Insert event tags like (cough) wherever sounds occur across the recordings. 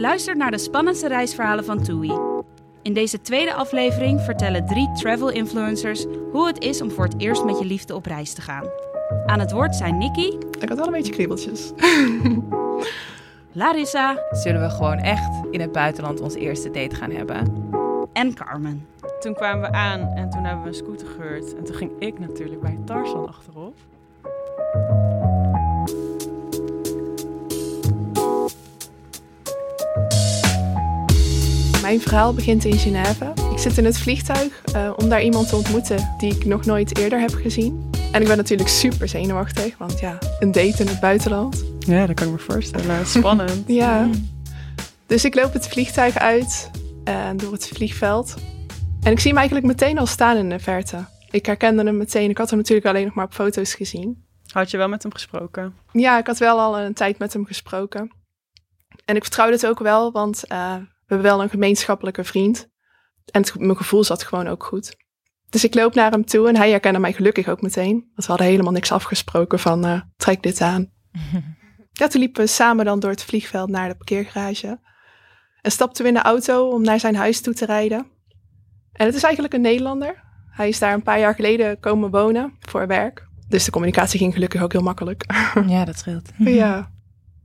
luistert naar de spannendste reisverhalen van TUI. In deze tweede aflevering vertellen drie travel influencers hoe het is om voor het eerst met je liefde op reis te gaan. Aan het woord zijn Nikki, Ik had wel een beetje kriebeltjes. (laughs) Larissa Zullen we gewoon echt in het buitenland ons eerste date gaan hebben? en Carmen. Toen kwamen we aan en toen hebben we een scooter gehuurd. En toen ging ik natuurlijk bij Tarzan achterop. Mijn verhaal begint in Genève. Ik zit in het vliegtuig eh, om daar iemand te ontmoeten die ik nog nooit eerder heb gezien. En ik ben natuurlijk super zenuwachtig, want ja, een date in het buitenland. Ja, dat kan ik me voorstellen. (laughs) Spannend. Ja. Dus ik loop het vliegtuig uit en door het vliegveld. En ik zie hem eigenlijk meteen al staan in de verte. Ik herkende hem meteen. Ik had hem natuurlijk alleen nog maar op foto's gezien. Had je wel met hem gesproken? Ja, ik had wel al een tijd met hem gesproken. En ik vertrouwde het ook wel, want eh, hebben wel een gemeenschappelijke vriend. En het, mijn gevoel zat gewoon ook goed. Dus ik loop naar hem toe en hij herkende mij gelukkig ook meteen. Want we hadden helemaal niks afgesproken van eh, trek dit aan. (laughs) ja, toen liepen we samen dan door het vliegveld naar de parkeergarage. En stapten we in de auto om naar zijn huis toe te rijden. En het is eigenlijk een Nederlander. Hij is daar een paar jaar geleden komen wonen voor werk. Dus de communicatie ging gelukkig ook heel makkelijk. Ja, dat scheelt. (laughs) Ja.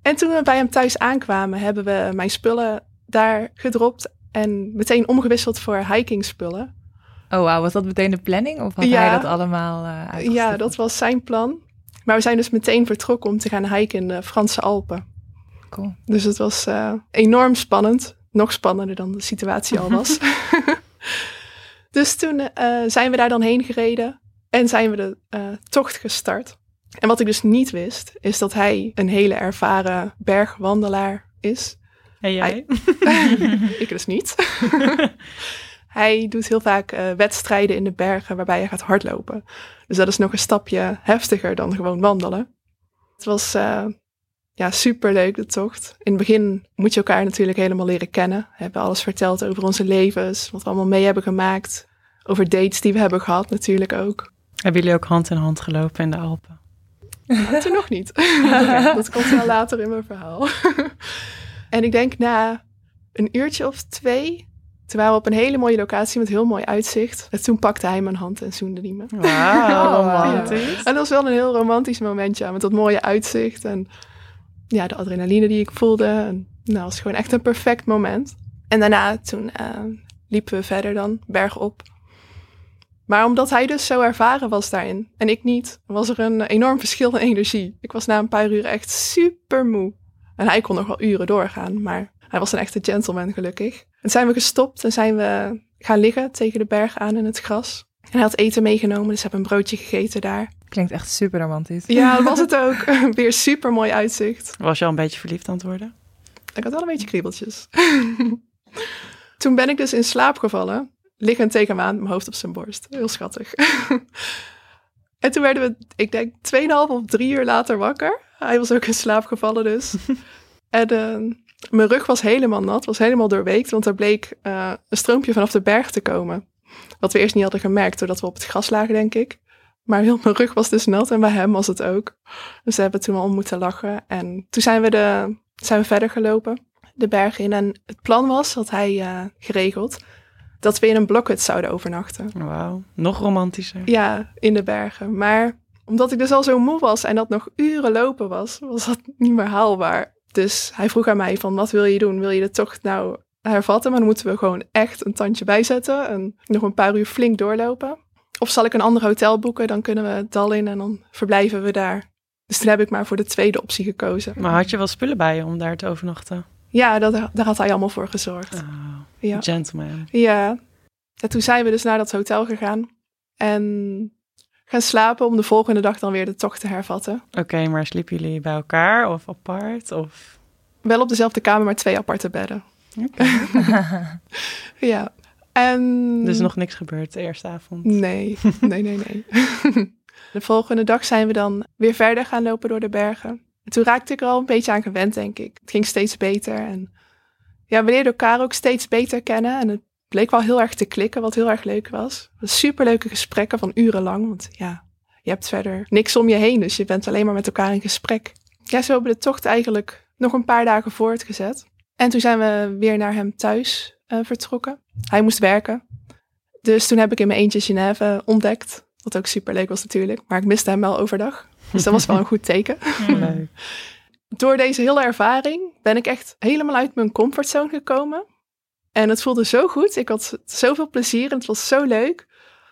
En toen we bij hem thuis aankwamen, hebben we mijn spullen daar gedropt en meteen omgewisseld voor hiking spullen. Oh wauw, was dat meteen de planning? Of had Ja. hij dat allemaal uitgestippeld? Ja, dat was zijn plan. Maar we zijn dus meteen vertrokken om te gaan hiken in de Franse Alpen. Cool. Dus het was eh, enorm spannend. Nog spannender dan de situatie al was. (laughs) (laughs) dus toen eh, zijn we daar dan heen gereden en zijn we de tocht gestart. En wat ik dus niet wist, is dat hij een hele ervaren bergwandelaar is. En jij? (laughs) ik dus niet. (laughs) hij doet heel vaak eh, wedstrijden in de bergen waarbij hij gaat hardlopen. Dus dat is nog een stapje heftiger dan gewoon wandelen. Het was eh, ja, superleuk, de tocht. In het begin moet je elkaar natuurlijk helemaal leren kennen. We hebben alles verteld over onze levens, wat we allemaal mee hebben gemaakt. Over dates die we hebben gehad natuurlijk ook. Hebben jullie ook hand in hand gelopen in de Alpen? Toen nog niet. (laughs) dat komt wel later in mijn verhaal. En ik denk na een uurtje of twee, toen waren we op een hele mooie locatie met heel mooi uitzicht. En toen pakte hij mijn hand en zoende hij me. Wauw, (laughs) Oh, romantisch. En dat was wel een heel romantisch momentje, ja, met dat mooie uitzicht en ja, de adrenaline die ik voelde. En, nou, het was gewoon echt een perfect moment. En daarna, toen eh, liepen we verder dan, bergop. Maar omdat hij dus zo ervaren was daarin en ik niet, was er een enorm verschil in energie. Ik was na een paar uur echt super moe. En hij kon nog wel uren doorgaan, maar hij was een echte gentleman gelukkig. En zijn we gestopt en zijn we gaan liggen tegen de berg aan in het gras. En hij had eten meegenomen, dus we hebben een broodje gegeten daar. Klinkt echt super romantisch. Ja, dat was (laughs) het ook. (laughs) Weer super mooi uitzicht. Was je al een beetje verliefd aan het worden? Ik had wel een beetje kriebeltjes. (laughs) Toen ben ik dus in slaap gevallen, liggend tegen hem aan, mijn hoofd op zijn borst. Heel schattig. en toen werden we, ik denk, 2,5 of drie uur later wakker. Hij was ook in slaap gevallen dus. (laughs) en eh, mijn rug was helemaal nat, was helemaal doorweekt, want er bleek eh, een stroompje vanaf de berg te komen. Wat we eerst niet hadden gemerkt, doordat we op het gras lagen, denk ik. Maar heel mijn rug was dus nat en bij hem was het ook. Dus we hebben toen al om moeten lachen. En toen zijn we, de, zijn we verder gelopen, de berg in. En het plan was, had hij eh, geregeld, dat we in een blokhut zouden overnachten. Wauw, nog romantischer. Ja, in de bergen. Maar omdat ik dus al zo moe was en dat nog uren lopen was, was dat niet meer haalbaar. Dus hij vroeg aan mij van, wat wil je doen? Wil je de tocht nou hervatten? Maar dan moeten we gewoon echt een tandje bijzetten en nog een paar uur flink doorlopen. Of zal ik een ander hotel boeken? Dan kunnen we het dal in en dan verblijven we daar. Dus toen heb ik maar voor de tweede optie gekozen. Maar had je wel spullen bij je om daar te overnachten? Ja, dat, daar had hij allemaal voor gezorgd. Oh, Ja. Gentleman. Ja. En toen zijn we dus naar dat hotel gegaan. En gaan slapen om de volgende dag dan weer de tocht te hervatten. Oké, maar sliepen jullie bij elkaar of apart? Of... Wel op dezelfde kamer, maar twee aparte bedden. (laughs) ja. En... Dus nog niks gebeurd de eerste avond? Nee, nee, nee, nee. (laughs) de volgende dag zijn we dan weer verder gaan lopen door de bergen. En toen raakte ik er al een beetje aan gewend, denk ik. Het ging steeds beter. En ja, we leerden elkaar ook steeds beter kennen. En het bleek wel heel erg te klikken, wat heel erg leuk was. Superleuke gesprekken van urenlang. Want ja, je hebt verder niks om je heen. Dus je bent alleen maar met elkaar in gesprek. Ja, zo hebben we de tocht eigenlijk nog een paar dagen voortgezet. En toen zijn we weer naar hem thuis eh, vertrokken. Hij moest werken. Dus toen heb ik in mijn eentje Genève ontdekt. Wat ook super leuk was natuurlijk. Maar ik miste hem wel overdag. Dus dat was wel een goed teken. (laughs) Leuk. Door deze hele ervaring ben ik echt helemaal uit mijn comfortzone gekomen. En het voelde zo goed. Ik had zoveel plezier en het was zo leuk.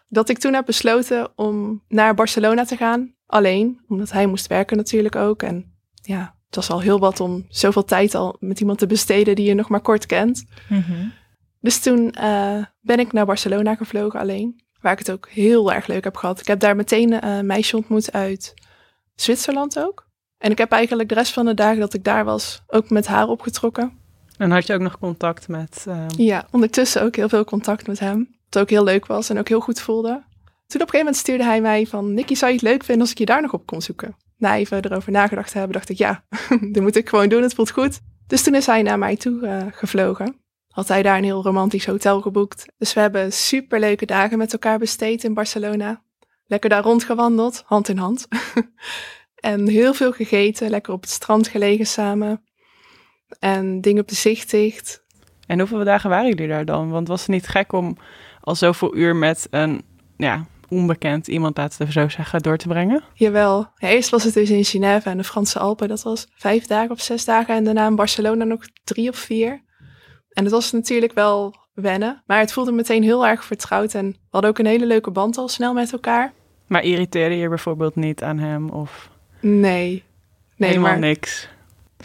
Dat ik toen heb besloten om naar Barcelona te gaan. Alleen, omdat hij moest werken natuurlijk ook. En ja, het was al heel wat om zoveel tijd al met iemand te besteden die je nog maar kort kent. Mhm. Dus toen eh, ben ik naar Barcelona gevlogen alleen. Waar ik het ook heel erg leuk heb gehad. Ik heb daar meteen eh, een meisje ontmoet uit Zwitserland ook. En ik heb eigenlijk de rest van de dagen dat ik daar was ook met haar opgetrokken. En had je ook nog contact met... eh, Ja, ondertussen ook heel veel contact met hem. Wat ook heel leuk was en ook heel goed voelde. Toen op een gegeven moment stuurde hij mij van... Nicky, zou je het leuk vinden als ik je daar nog op kon zoeken? Na even erover nagedacht te hebben, dacht ik... Ja, (laughs) dit moet ik gewoon doen, het voelt goed. Dus toen is hij naar mij toe eh, gevlogen. Had hij daar een heel romantisch hotel geboekt. Dus we hebben superleuke dagen met elkaar besteed in Barcelona. Lekker daar rondgewandeld, hand in hand. (laughs) en heel veel gegeten, lekker op het strand gelegen samen. En dingen bezichtigd. En hoeveel dagen waren jullie daar dan? Want was het niet gek om al zoveel uur met een ja, onbekend iemand, laten we zo zeggen, door te brengen? Jawel. Ja, eerst was het dus in Genève en de Franse Alpen. Dat was vijf dagen of zes dagen. En daarna in Barcelona nog drie of vier. En het was natuurlijk wel wennen. Maar het voelde meteen heel erg vertrouwd. En we hadden ook een hele leuke band al snel met elkaar. Maar irriteerde je bijvoorbeeld niet aan hem of Nee. Nee, helemaal maar niks?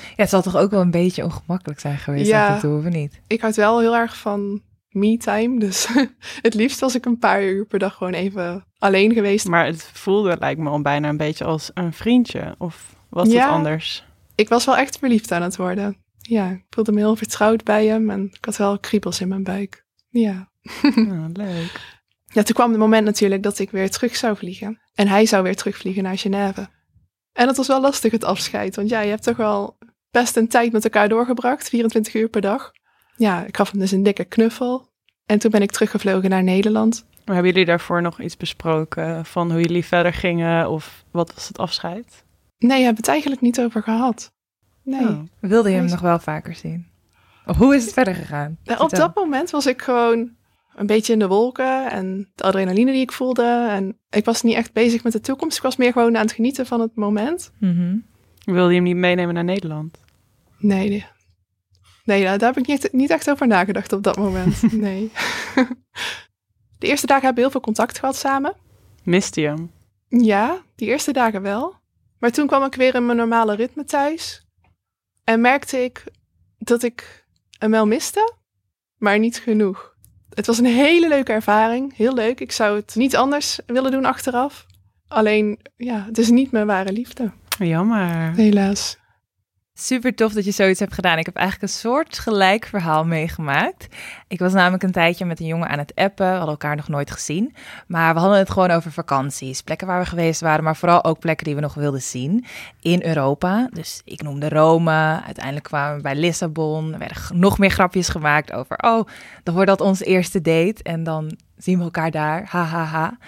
Ja, het zal toch ook wel een beetje ongemakkelijk zijn geweest Ja. af en toe, of niet? ik houd wel heel erg van me-time. Dus (laughs) het liefst was ik een paar uur per dag gewoon even alleen geweest. Maar het voelde, lijkt me al bijna een beetje als een vriendje. Of was Ja. het anders? Ik was wel echt verliefd aan het worden. Ja, ik voelde me heel vertrouwd bij hem. En ik had wel kriebels in mijn buik. Ja. Ja, (laughs) leuk. Ja, toen kwam het moment natuurlijk dat ik weer terug zou vliegen. En hij zou weer terugvliegen naar Genève. En dat was wel lastig, het afscheid. Want ja, je hebt toch wel best een tijd met elkaar doorgebracht. 24 uur per dag. Ja, ik gaf hem dus een dikke knuffel. En toen ben ik teruggevlogen naar Nederland. Maar hebben jullie daarvoor nog iets besproken van hoe jullie verder gingen? Of wat was het afscheid? Nee, we hebben het eigenlijk niet over gehad. Nee. Oh. Wilde je hem nog wel vaker zien? Of hoe is het verder gegaan? Nou, op dat moment was ik gewoon een beetje in de wolken. En de adrenaline die ik voelde. En ik was niet echt bezig met de toekomst. Ik was meer gewoon aan het genieten van het moment. Mhm. Wilde je hem niet meenemen naar Nederland? Nee, nee. Nee, daar daar heb ik niet, niet echt over nagedacht op dat moment. (laughs) Nee. De eerste dagen hebben we heel veel contact gehad samen. Miste je hem? Ja, die eerste dagen wel. Maar toen kwam ik weer in mijn normale ritme thuis. En merkte ik dat ik hem wel miste, maar niet genoeg. Het was een hele leuke ervaring. Heel leuk. Ik zou het niet anders willen doen achteraf. Alleen, ja, het is niet mijn ware liefde. Jammer. Helaas. Super tof dat je zoiets hebt gedaan. Ik heb eigenlijk een soort gelijk verhaal meegemaakt. Ik was namelijk een tijdje met een jongen aan het appen. We hadden elkaar nog nooit gezien. Maar we hadden het gewoon over vakanties. Plekken waar we geweest waren, maar vooral ook plekken die we nog wilden zien in Europa. Dus ik noemde Rome. Uiteindelijk kwamen we bij Lissabon. Er werden nog meer grapjes gemaakt over... oh, dan wordt dat ons eerste date. En dan zien we elkaar daar. Ha, ha, ha.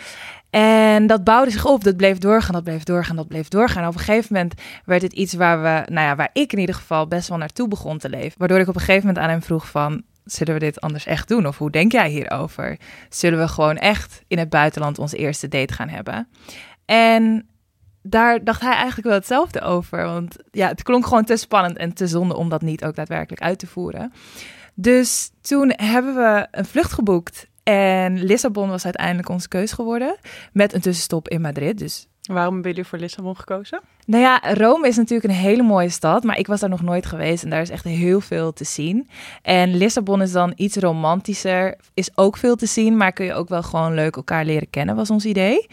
En dat bouwde zich op. Dat bleef doorgaan, dat bleef doorgaan, dat bleef doorgaan. Op een gegeven moment werd het iets waar we, nou ja, waar ik in ieder geval best wel naartoe begon te leven. Waardoor ik op een gegeven moment aan hem vroeg van, zullen we dit anders echt doen? Of hoe denk jij hierover? Zullen we gewoon echt in het buitenland onze eerste date gaan hebben? En daar dacht hij eigenlijk wel hetzelfde over. Want ja, het klonk gewoon te spannend en te zonde om dat niet ook daadwerkelijk uit te voeren. Dus toen hebben we een vlucht geboekt. En Lissabon was uiteindelijk onze keus geworden. Met een tussenstop in Madrid. Dus Waarom hebben jullie voor Lissabon gekozen? nou ja, Rome is natuurlijk een hele mooie stad, maar ik was daar nog nooit geweest en daar is echt heel veel te zien. En Lissabon is dan iets romantischer, is ook veel te zien, maar kun je ook wel gewoon leuk elkaar leren kennen, was ons idee.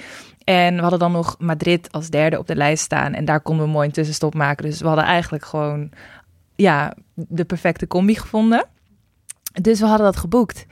En we hadden dan nog Madrid als derde op de lijst staan en daar konden we mooi een tussenstop maken. Dus we hadden eigenlijk gewoon, ja, de perfecte combi gevonden. Dus we hadden dat geboekt.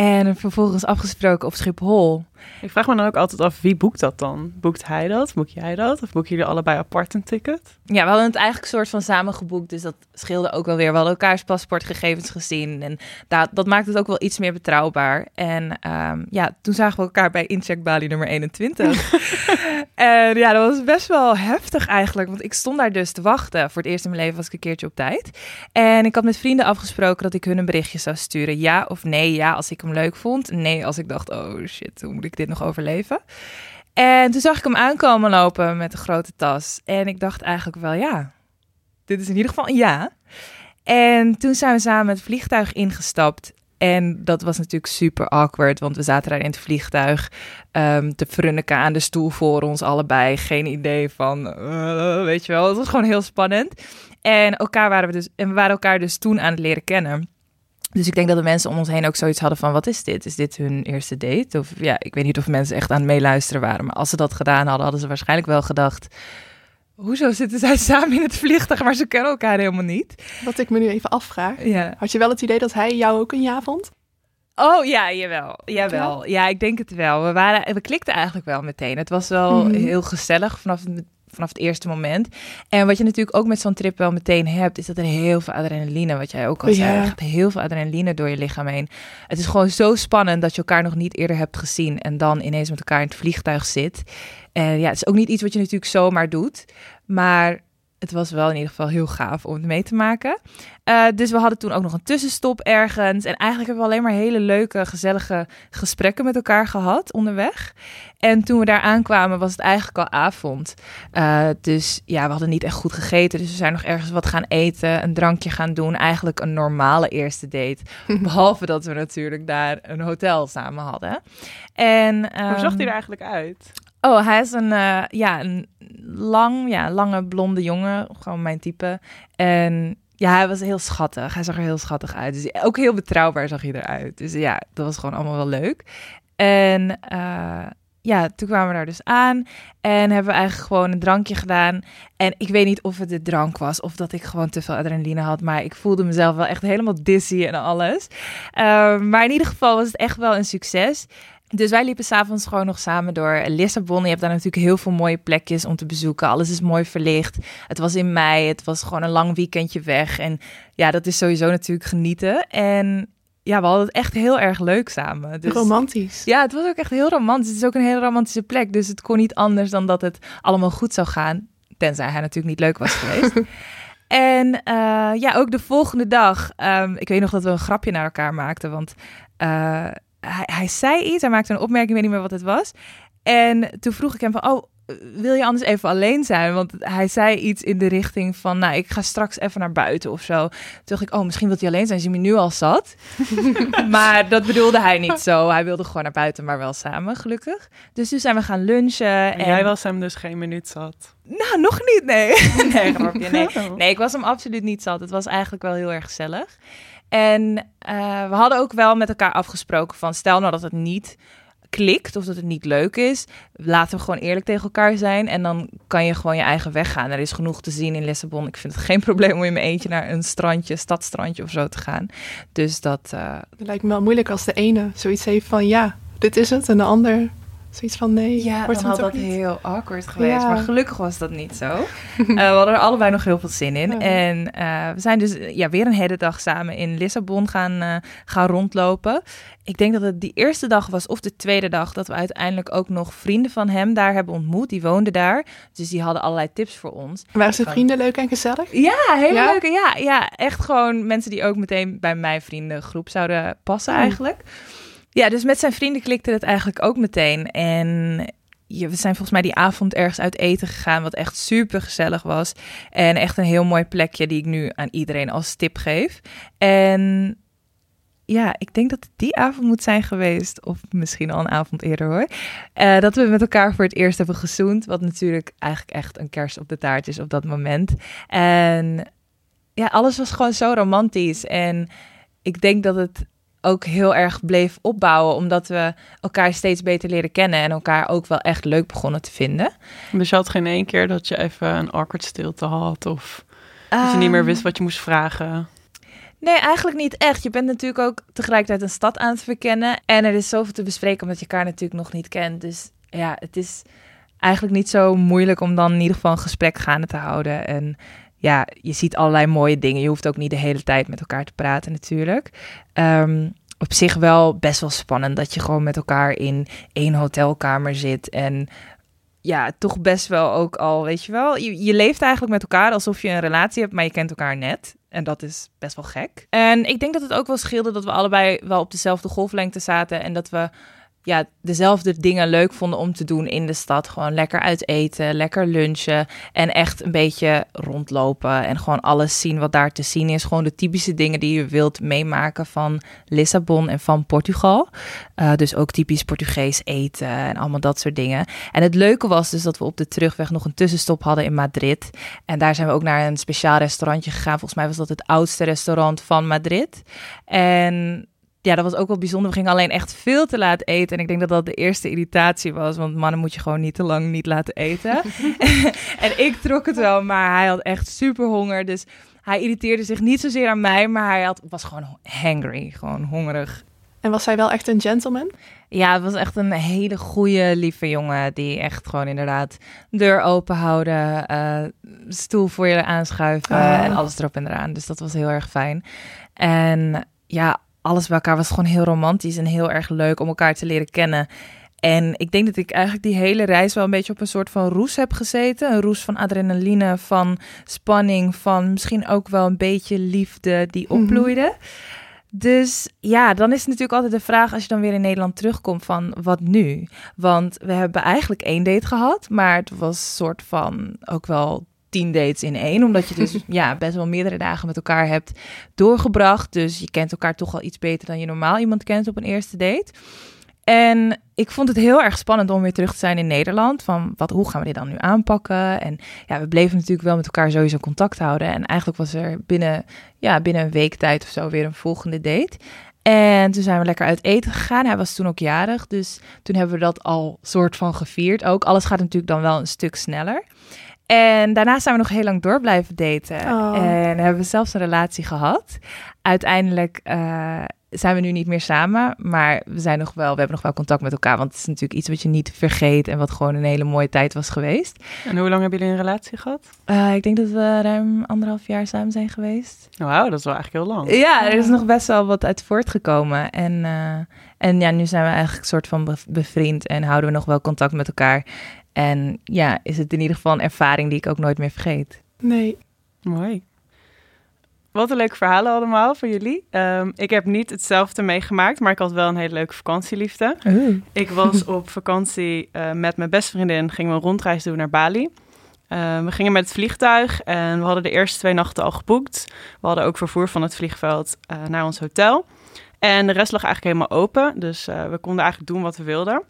En vervolgens afgesproken op Schiphol. Ik vraag me dan ook altijd af, wie boekt dat dan? Boekt hij dat? Boek jij dat? Of boeken jullie allebei apart een ticket? Ja, we hadden het eigenlijk soort van samen geboekt, dus dat scheelde ook wel weer. We hadden elkaars paspoortgegevens gezien en dat, dat maakt het ook wel iets meer betrouwbaar. En ehm, ja, toen zagen we elkaar bij incheck Bali nummer 21. (laughs) en ja, dat was best wel heftig eigenlijk, want ik stond daar dus te wachten. Voor het eerst in mijn leven was ik een keertje op tijd. En ik had met vrienden afgesproken dat ik hun een berichtje zou sturen. Ja of nee, ja als ik hem leuk vond. Nee als ik dacht, oh shit, hoe moet ik dit nog overleven? En toen zag ik hem aankomen lopen met een grote tas. En ik dacht eigenlijk wel, ja, dit is in ieder geval ja. En toen zijn we samen het vliegtuig ingestapt. En dat was natuurlijk super awkward, want we zaten daar in het vliegtuig um, te frunniken aan de stoel voor ons allebei. Geen idee van, uh, weet je wel, het was gewoon heel spannend. En, elkaar waren we, dus, en we waren elkaar dus toen aan het leren kennen. Dus ik denk dat de mensen om ons heen ook zoiets hadden van, wat is dit? Is dit hun eerste date? Of ja, ik weet niet of mensen echt aan het meeluisteren waren. Maar als ze dat gedaan hadden, hadden ze waarschijnlijk wel gedacht... Hoezo zitten zij (laughs) samen in het vliegtuig, maar ze kennen elkaar helemaal niet? Wat ik me nu even afvraag. Ja. Had je wel het idee dat hij jou ook een ja vond? Oh ja, jawel. Jawel. Ja, ik denk het wel. We, waren, we klikten eigenlijk wel meteen. Het was wel Mhm. heel gezellig vanaf het, vanaf het eerste moment. En wat je natuurlijk ook met zo'n trip wel meteen hebt, is dat er heel veel adrenaline, wat jij ook al zei, Ja. heel veel adrenaline door je lichaam heen. Het is gewoon zo spannend dat je elkaar nog niet eerder hebt gezien en dan ineens met elkaar in het vliegtuig zit. En ja, het is ook niet iets wat je natuurlijk zomaar doet, maar het was wel in ieder geval heel gaaf om het mee te maken. Eh, dus we hadden toen ook nog een tussenstop ergens. En eigenlijk hebben we alleen maar hele leuke, gezellige gesprekken met elkaar gehad onderweg. En toen we daar aankwamen, was het eigenlijk al avond. Eh, dus ja, we hadden niet echt goed gegeten. Dus we zijn nog ergens wat gaan eten, een drankje gaan doen. Eigenlijk een normale eerste date. (laughs) Behalve dat we natuurlijk daar een hotel samen hadden. En, Hoe zag ehm, hij er eigenlijk uit? Oh, hij is een, eh, ja, een lang, ja, lange blonde jongen. Gewoon mijn type. En ja, hij was heel schattig. Hij zag er heel schattig uit. Dus ook heel betrouwbaar zag hij eruit. Dus ja, dat was gewoon allemaal wel leuk. En eh, ja, toen kwamen we daar dus aan. En hebben we eigenlijk gewoon een drankje gedaan. En ik weet niet of het de drank was of dat ik gewoon te veel adrenaline had. Maar ik voelde mezelf wel echt helemaal dizzy en alles. Eh, maar in ieder geval was het echt wel een succes. Dus wij liepen s'avonds gewoon nog samen door Lissabon. Je hebt daar natuurlijk heel veel mooie plekjes om te bezoeken. Alles is mooi verlicht. Het was in mei. Het was gewoon een lang weekendje weg. En ja, dat is sowieso natuurlijk genieten. En ja, we hadden het echt heel erg leuk samen. Dus, Romantisch. ja, het was ook echt heel romantisch. Het is ook een hele romantische plek. Dus het kon niet anders dan dat het allemaal goed zou gaan. Tenzij hij natuurlijk niet leuk was geweest. (laughs) en eh, ja, ook de volgende dag. ehm, ik weet nog dat we een grapje naar elkaar maakten. Want eh, hij, hij zei iets. Hij maakte een opmerking. Ik weet niet meer wat het was. En toen vroeg ik hem van... Oh, wil je anders even alleen zijn? Want hij zei iets in de richting van... Nou, ik ga straks even naar buiten of zo. Toen dacht ik, oh, misschien wil hij alleen zijn. Is hij me nu al zat? (laughs) maar dat bedoelde hij niet zo. Hij wilde gewoon naar buiten, maar wel samen, gelukkig. Dus toen zijn we gaan lunchen. En En jij was hem dus geen minuut zat. Nou, nog niet, nee. nee, grapje, nee. (laughs) Nee, ik was hem absoluut niet zat. Het was eigenlijk wel heel erg gezellig. En eh, we hadden ook wel met elkaar afgesproken van... stel nou dat het niet klikt of dat het niet leuk is... laten we gewoon eerlijk tegen elkaar zijn... en dan kan je gewoon je eigen weg gaan. Er is genoeg te zien in Lissabon. Ik vind het geen (laughs) probleem om in mijn eentje naar een strandje... stadstrandje of zo te gaan. Dus dat... eh, Het lijkt me wel moeilijk als de ene zoiets heeft van ja, dit is het. En de ander zoiets van nee, Ja, wordt dan het had dat niet. heel awkward geweest. Ja. Maar gelukkig was dat niet zo. (laughs) Eh, we hadden er allebei nog heel veel zin in. Ja. En eh, we zijn dus ja, weer een hele dag samen in Lissabon gaan, eh, gaan rondlopen. Ik denk dat het die eerste dag was, of de tweede dag, dat we uiteindelijk ook nog vrienden van hem daar hebben ontmoet. Die woonden daar. Dus die hadden allerlei tips voor ons. Waren zijn vrienden leuk en gezellig? Ja, hele Ja? leuke. Ja, ja, echt gewoon mensen die ook meteen bij mijn vriendengroep zouden passen Hmm. eigenlijk. Ja, dus met zijn vrienden klikte het eigenlijk ook meteen. En we zijn volgens mij die avond ergens uit eten gegaan, wat echt super gezellig was. En echt een heel mooi plekje die ik nu aan iedereen als tip geef. En ja, ik denk dat het die avond moet zijn geweest, of misschien al een avond eerder hoor. Eh, dat we met elkaar voor het eerst hebben gezoend, wat natuurlijk eigenlijk echt een kerst op de taart is op dat moment. En ja, alles was gewoon zo romantisch. En ik denk dat het ook heel erg bleef opbouwen, omdat we elkaar steeds beter leren kennen en elkaar ook wel echt leuk begonnen te vinden. Dus je had geen één keer dat je even een awkward stilte had of dat je niet meer Ehm, wist wat je moest vragen. Nee, eigenlijk niet echt. Je bent natuurlijk ook tegelijkertijd een stad aan het verkennen. En er is zoveel te bespreken omdat je elkaar natuurlijk nog niet kent. Dus ja, het is eigenlijk niet zo moeilijk om dan in ieder geval een gesprek gaande te houden. En ja, je ziet allerlei mooie dingen. Je hoeft ook niet de hele tijd met elkaar te praten natuurlijk. Ehm, op zich wel best wel spannend dat je gewoon met elkaar in één hotelkamer zit en ja, toch best wel ook al, weet je wel, je, je leeft eigenlijk met elkaar alsof je een relatie hebt, maar je kent elkaar net. En dat is best wel gek. En ik denk dat het ook wel scheelde dat we allebei wel op dezelfde golflengte zaten en dat we ja, dezelfde dingen leuk vonden om te doen in de stad. Gewoon lekker uit eten, lekker lunchen en echt een beetje rondlopen en gewoon alles zien wat daar te zien is. Gewoon de typische dingen die je wilt meemaken van Lissabon en van Portugal. Uh, dus ook typisch Portugees eten en allemaal dat soort dingen. En het leuke was dus dat we op de terugweg nog een tussenstop hadden in Madrid. En daar zijn we ook naar een speciaal restaurantje gegaan. Volgens mij was dat het oudste restaurant van Madrid. En ja, dat was ook wel bijzonder. We gingen alleen echt veel te laat eten. En ik denk dat dat de eerste irritatie was. Want mannen moet je gewoon niet te lang niet laten eten. (laughs) (laughs) en ik trok het wel, maar hij had echt super honger. Dus hij irriteerde zich niet zozeer aan mij, maar hij had, was gewoon hangry. Gewoon hongerig. En was hij wel echt een gentleman? Ja, het was echt een hele goede, lieve jongen. Die echt gewoon inderdaad deur open houden, uh, stoel voor je aanschuiven Ah. en alles erop en eraan. Dus dat was heel erg fijn. En ja, alles bij elkaar was gewoon heel romantisch en heel erg leuk om elkaar te leren kennen. En ik denk dat ik eigenlijk die hele reis wel een beetje op een soort van roes heb gezeten. Een roes van adrenaline, van spanning, van misschien ook wel een beetje liefde die Mhm. opbloeide. Dus ja, dan is het natuurlijk altijd de vraag als je dan weer in Nederland terugkomt van wat nu? Want we hebben eigenlijk één date gehad, maar het was soort van ook wel tien dates in één. Omdat je dus (laughs) ja, best wel meerdere dagen met elkaar hebt doorgebracht. Dus je kent elkaar toch al iets beter dan je normaal iemand kent op een eerste date. En ik vond het heel erg spannend om weer terug te zijn in Nederland. Van wat, hoe gaan we dit dan nu aanpakken? En ja, we bleven natuurlijk wel met elkaar sowieso contact houden. En eigenlijk was er binnen, ja, binnen een week tijd of zo weer een volgende date. En toen zijn we lekker uit eten gegaan. Hij was toen ook jarig, dus toen hebben we dat al soort van gevierd ook. Alles gaat natuurlijk dan wel een stuk sneller. En daarna zijn we nog heel lang door blijven daten. Oh. En hebben we zelfs een relatie gehad. Uiteindelijk eh, zijn we nu niet meer samen, maar we, zijn nog wel, we hebben nog wel contact met elkaar. Want het is natuurlijk iets wat je niet vergeet en wat gewoon een hele mooie tijd was geweest. En hoe lang hebben jullie een relatie gehad? Eh, ik denk dat we ruim anderhalf jaar samen zijn geweest. Wauw, dat is wel eigenlijk heel lang. Ja, er is nog best wel wat uit voortgekomen. En, eh, en ja, nu zijn we eigenlijk een soort van be- bevriend en houden we nog wel contact met elkaar. En ja, is het in ieder geval een ervaring die ik ook nooit meer vergeet. Nee. Mooi. Wat een leuke verhalen allemaal van jullie. Ehm, ik heb niet hetzelfde meegemaakt, maar ik had wel een hele leuke vakantieliefde. Ik was (laughs) op vakantie eh, met mijn beste vriendin, gingen we een rondreis doen naar Bali. Eh, we gingen met het vliegtuig en we hadden de eerste twee nachten al geboekt. We hadden ook vervoer van het vliegveld eh, naar ons hotel. En de rest lag eigenlijk helemaal open, dus eh, we konden eigenlijk doen wat we wilden.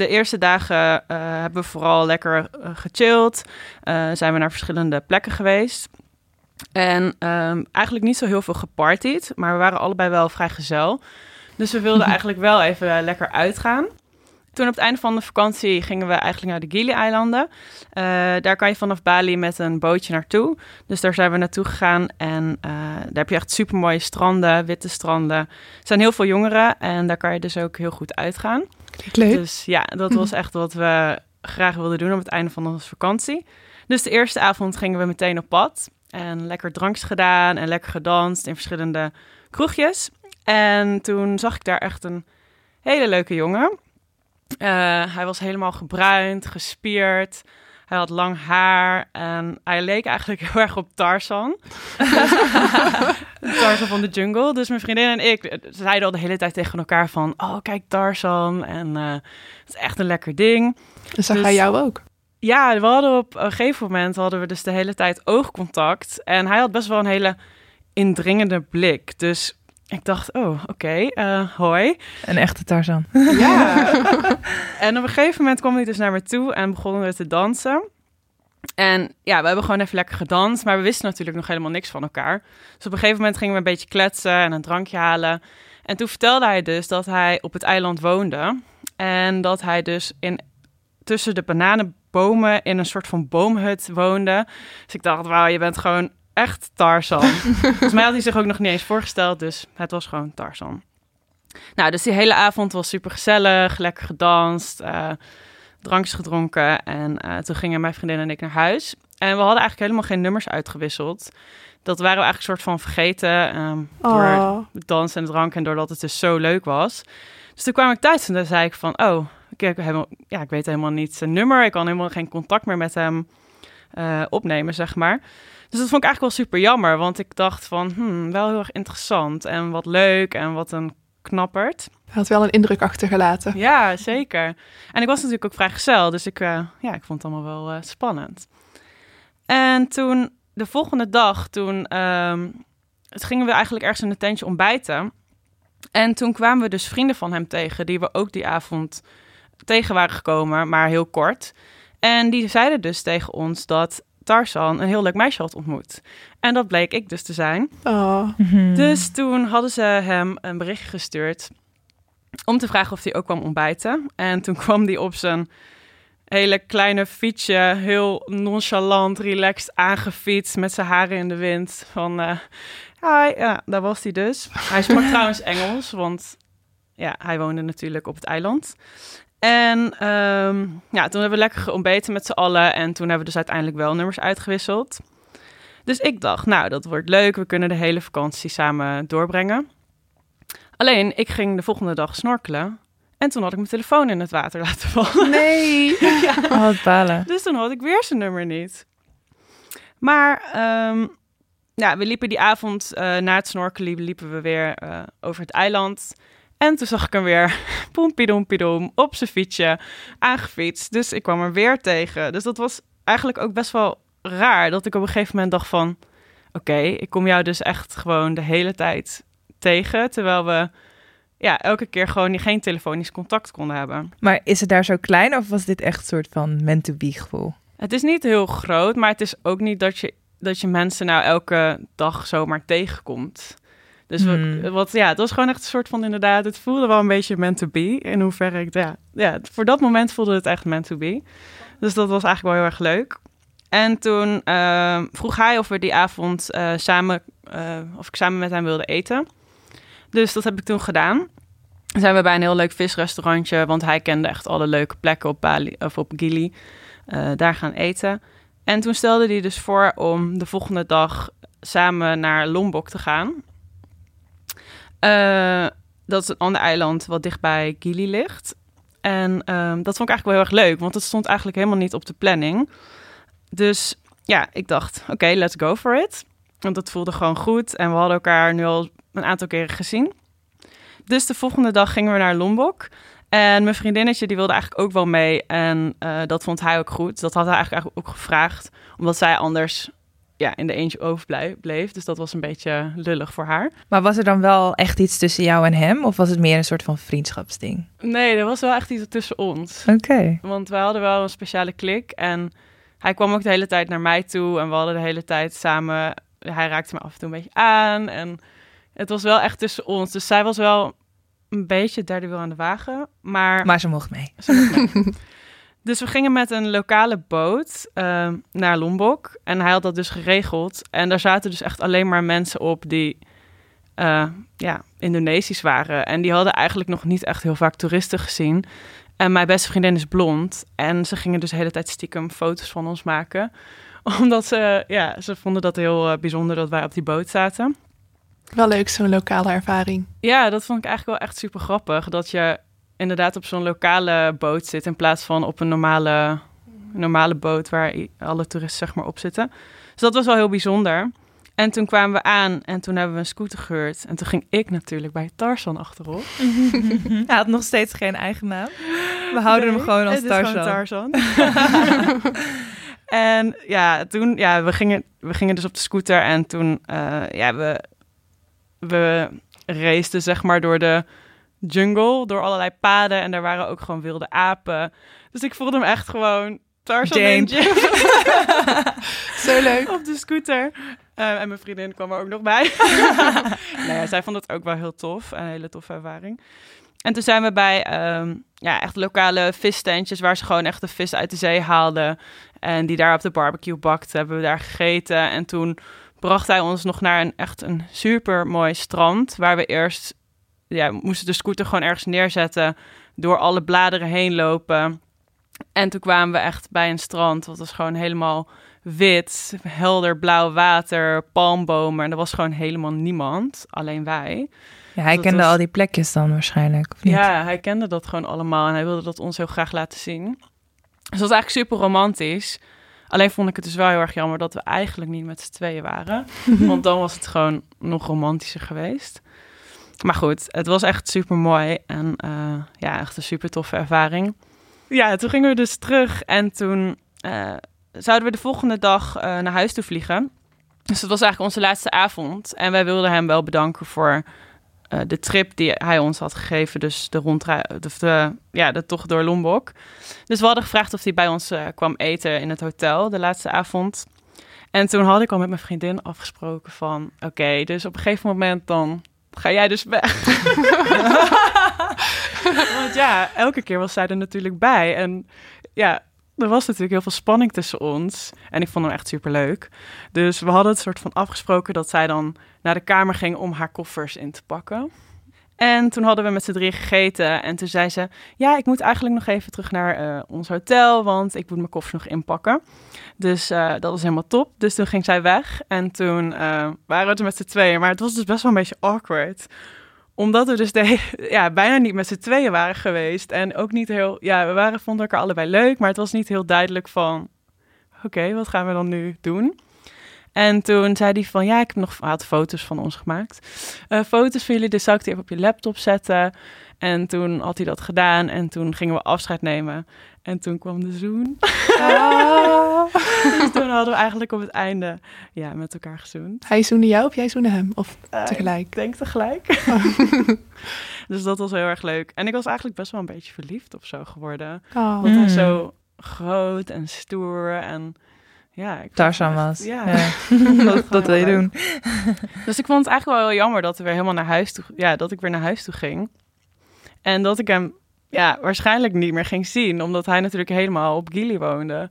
De eerste dagen eh, hebben we vooral lekker eh, gechilled. Eh, zijn we naar verschillende plekken geweest. En ehm, eigenlijk niet zo heel veel gepartied, maar we waren allebei wel vrij gezel. Dus we wilden (laughs) eigenlijk wel even lekker uitgaan. Toen op het einde van de vakantie gingen we eigenlijk naar de Gili-eilanden. Daar kan je vanaf Bali met een bootje naartoe. Dus daar zijn we naartoe gegaan en daar heb je echt super mooie stranden, witte stranden. Er zijn heel veel jongeren en daar kan je dus ook heel goed uitgaan. Dus ja, dat was echt wat we graag wilden doen op het einde van onze vakantie. Dus de eerste avond gingen we meteen op pad. En lekker drankjes gedaan en lekker gedanst in verschillende kroegjes. En toen zag ik daar echt een hele leuke jongen. Eh, hij was helemaal gebruind, gespierd. Hij had lang haar en hij leek eigenlijk (laughs) heel erg op Tarzan. (laughs) Tarzan van de jungle. Dus mijn vriendin en ik zeiden al de hele tijd tegen elkaar van... Oh, kijk Tarzan en eh, het is echt een lekker ding. En zag dus- hij jou ook? Ja, we hadden op een gegeven moment hadden we dus de hele tijd oogcontact. En hij had best wel een hele indringende blik. Dus ik dacht, oh, oké, eh, hoi. Een echte Tarzan. Ja. (laughs) (laughs) en op een gegeven moment kwam hij dus naar me toe en begonnen we te dansen. En ja, we hebben gewoon even lekker gedanst, maar we wisten natuurlijk nog helemaal niks van elkaar. Dus op een gegeven moment gingen we een beetje kletsen en een drankje halen. En toen vertelde hij dus dat hij op het eiland woonde. En dat hij dus in, tussen de bananenbomen in een soort van boomhut woonde. Dus ik dacht, wauw, je bent gewoon echt Tarzan. Volgens mij had hij zich ook nog niet eens voorgesteld, dus het was gewoon Tarzan. Nou, dus die hele avond was super gezellig, lekker gedanst, uh, drankjes gedronken. En uh, toen gingen mijn vriendin en ik naar huis. En we hadden eigenlijk helemaal geen nummers uitgewisseld. Dat waren we eigenlijk een soort van vergeten um, door Oh. het dansen en de drank en doordat het dus zo leuk was. Dus toen kwam ik thuis en dan zei ik van, oh, ik, heb helemaal, ja, ik weet helemaal niet zijn nummer. Ik kan helemaal geen contact meer met hem uh, opnemen, zeg maar. Dus dat vond ik eigenlijk wel super jammer, want ik dacht van, hmm, wel heel erg interessant en wat leuk en wat een knapperd. Hij had wel een indruk achtergelaten. Ja, zeker. En ik was natuurlijk ook vrijgezel, dus ik, uh, ja, ik vond het allemaal wel uh, spannend. En toen, de volgende dag, toen um, het gingen we eigenlijk ergens in een tentje ontbijten. En toen kwamen we dus vrienden van hem tegen, die we ook die avond tegen waren gekomen, maar heel kort. En die zeiden dus tegen ons dat Tarzan een heel leuk meisje had ontmoet. En dat bleek ik dus te zijn. Oh. Mhm. Dus toen hadden ze hem een berichtje gestuurd om te vragen of hij ook kwam ontbijten. En toen (laughs) kwam hij op zijn hele kleine fietsje, heel nonchalant, relaxed aangefietst met zijn haren in de wind. Van, uh, hi, ja, daar was hij dus. Hij sprak (laughs) trouwens Engels, want ja, hij woonde natuurlijk op het eiland. En um, ja, toen hebben we lekker ontbeten met z'n allen. En toen hebben we dus uiteindelijk wel nummers uitgewisseld. Dus ik dacht, nou, dat wordt leuk. We kunnen de hele vakantie samen doorbrengen. Alleen, ik ging de volgende dag snorkelen. En toen had ik mijn telefoon in het water (laughs) laten vallen. Nee. (laughs) ja. Oh, balen. Dus toen had ik weer zijn nummer niet. Maar um, ja, we liepen die avond uh, na het snorkelen liepen we weer uh, over het eiland. En toen zag ik hem weer, (laughs) poempiedoempiedoem, op zijn fietsje, aangefietst. Dus ik kwam er weer tegen. Dus dat was eigenlijk ook best wel raar, dat ik op een gegeven moment dacht van... Oké, okay, ik kom jou dus echt gewoon de hele tijd tegen, terwijl we ja, elke keer gewoon geen telefonisch contact konden hebben. Maar is het daar zo klein of was dit echt een soort van meant-to-be gevoel? Het is niet heel groot, maar het is ook niet dat je, dat je mensen nou elke dag zomaar tegenkomt. Dus Hmm. we, wat, ja, het was gewoon echt een soort van inderdaad, het voelde wel een beetje meant to be. In hoeverre ik, ja, ja, voor dat moment voelde het echt meant to be. Dus dat was eigenlijk wel heel erg leuk. En toen uh, vroeg hij of we die avond uh, samen, uh, of ik samen met hem wilde eten. Dus dat heb ik toen gedaan. Dan zijn we bij een heel leuk visrestaurantje, want hij kende echt alle leuke plekken op Bali of op Gili. Uh, daar gaan eten. En toen stelde hij dus voor om de volgende dag samen naar Lombok te gaan. Uh, dat is een ander eiland wat dichtbij Gili ligt. En uh, dat vond ik eigenlijk wel heel erg leuk, want het stond eigenlijk helemaal niet op de planning. Dus ja, ik dacht, oké, let's go for it. Want dat voelde gewoon goed en we hadden elkaar nu al een aantal keren gezien. Dus de volgende dag gingen we naar Lombok. En mijn vriendinnetje die wilde eigenlijk ook wel mee. En uh, dat vond hij ook goed. Dat had hij eigenlijk ook gevraagd. Omdat zij anders ja, in de eentje overbleef. Dus dat was een beetje lullig voor haar. Maar was er dan wel echt iets tussen jou en hem? Of was het meer een soort van vriendschapsding? Nee, er was wel echt iets tussen ons. Oké. Okay. Want we hadden wel een speciale klik. En hij kwam ook de hele tijd naar mij toe. En we hadden de hele tijd samen... Hij raakte me af en toe een beetje aan. En het was wel echt tussen ons. Dus zij was wel een beetje derde wiel aan de wagen. Maar, maar ze mocht mee. Ze mocht mee. (laughs) dus we gingen met een lokale boot uh, naar Lombok. En hij had dat dus geregeld. En daar zaten dus echt alleen maar mensen op die uh, ja, Indonesisch waren. En die hadden eigenlijk nog niet echt heel vaak toeristen gezien. En mijn beste vriendin is blond. En ze gingen dus de hele tijd stiekem foto's van ons maken. (laughs) Omdat ze, ja, ze vonden dat heel uh, bijzonder dat wij op die boot zaten. Wel leuk, zo'n lokale ervaring. Ja, dat vond ik eigenlijk wel echt super grappig. Dat je inderdaad op zo'n lokale boot zit in plaats van op een normale, normale boot waar alle toeristen zeg maar op zitten. Dus dat was wel heel bijzonder. En toen kwamen we aan en toen hebben we een scooter gehuurd. En toen ging ik natuurlijk bij Tarzan achterop. (laughs) Hij had nog steeds geen eigen naam. We houden nee, hem gewoon als Tarzan. Tarzan. (laughs) en ja, toen, ja, we gingen, we gingen dus op de scooter en toen, uh, ja, we, we raceden zeg maar door de jungle, door allerlei paden en daar waren ook gewoon wilde apen. Dus ik voelde hem echt gewoon Tarzan (laughs) Zo leuk. op de scooter. Uh, en mijn vriendin kwam er ook nog bij. (laughs) nou ja, zij vond het ook wel heel tof. Een hele toffe ervaring. En toen zijn we bij um, ja, echt lokale visstentjes... waar ze gewoon echt de vis uit de zee haalden... en die daar op de barbecue bakten. Hebben we daar gegeten. En toen bracht hij ons nog naar een echt een super mooi strand. Waar we eerst ja, moesten de scooter gewoon ergens neerzetten. Door alle bladeren heen lopen. En toen kwamen we echt bij een strand. Dat was gewoon helemaal wit, helder blauw water, palmbomen. En er was gewoon helemaal niemand. Alleen wij. Ja, hij Dat kende was- al die plekjes dan waarschijnlijk, of niet? Ja, hij kende dat gewoon allemaal en hij wilde dat ons heel graag laten zien. Dus dat was eigenlijk super romantisch. Alleen vond ik het dus wel heel erg jammer dat we eigenlijk niet met z'n tweeën waren. (laughs) Want dan was het gewoon nog romantischer geweest. Maar goed, het was echt super mooi en eh, ja, echt een super toffe ervaring. Ja, toen gingen we dus terug en toen eh, zouden we de volgende dag eh, naar huis toe vliegen. Dus dat was eigenlijk onze laatste avond. En wij wilden hem wel bedanken voor de trip die hij ons had gegeven. Dus de de, ja, de tocht door Lombok. Dus we hadden gevraagd of hij bij ons kwam eten in het hotel de laatste avond. En toen had ik al met mijn vriendin afgesproken van... Oké, dus op een gegeven moment dan ga jij dus weg. (laughs) Want ja, elke keer was zij er natuurlijk bij. En ja, er was natuurlijk heel veel spanning tussen ons. En ik vond hem echt super leuk. Dus we hadden het soort van afgesproken dat zij dan naar de kamer ging om haar koffers in te pakken. En toen hadden we met z'n drie gegeten. En toen zei ze: Ja, ik moet eigenlijk nog even terug naar eh, ons hotel. Want ik moet mijn koffers nog inpakken. Dus eh, dat was helemaal top. Dus toen ging zij weg. En toen eh, waren we er met z'n tweeën. Maar het was dus best wel een beetje awkward omdat we dus de, (laughs) ja, bijna niet met z'n tweeën waren geweest. En ook niet heel... Ja, we waren, vonden elkaar allebei leuk. Maar het was niet heel duidelijk van... Oké, wat gaan we dan nu doen? En toen zei hij van... Ja, ik heb nog... Had foto's van ons gemaakt. Eh, foto's van jullie, dus zou ik die even op je laptop zetten. En toen had hij dat gedaan. En toen gingen we afscheid nemen. En toen kwam de zoen. (laughs) dus toen hadden we eigenlijk op het einde... Ja, met elkaar gezoend. Hij zoende jou of jij zoende hem? Of Eh, tegelijk? Ik denk tegelijk. (laughs) dus dat was heel erg leuk. En ik was eigenlijk best wel een beetje verliefd of zo geworden. Oh. Want hij Mm. zo groot en stoer en ja. Ik Tarzan echt- was. Ja. Ja. (laughs) dat dat wil je doen. Dus ik vond het eigenlijk wel heel jammer dat we weer helemaal naar huis toe, ja, dat ik weer naar huis toe ging. En dat ik hem ja, waarschijnlijk niet meer ging zien, omdat hij natuurlijk helemaal op Gili woonde.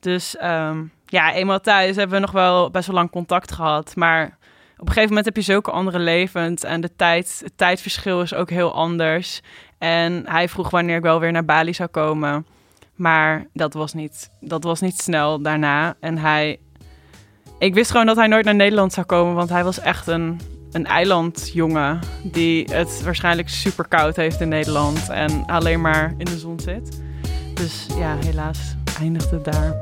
Dus ehm, ja, eenmaal thuis hebben we nog wel best wel lang contact gehad. Maar op een gegeven moment heb je zulke andere levens en de tijd, het tijdverschil is ook heel anders. En hij vroeg wanneer ik wel weer naar Bali zou komen. Maar dat was niet, dat was niet snel daarna. En hij ik wist gewoon dat hij nooit naar Nederland zou komen, want hij was echt een, een eilandjongen die het waarschijnlijk super koud heeft in Nederland en alleen maar in de zon zit. Dus ja, helaas eindigde het daar.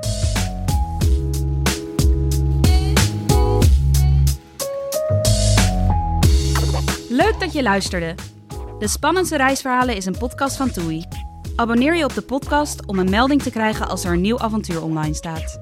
Leuk dat je luisterde. De Spannendste Reisverhalen is een podcast van TUI. Abonneer je op de podcast om een melding te krijgen als er een nieuw avontuur online staat.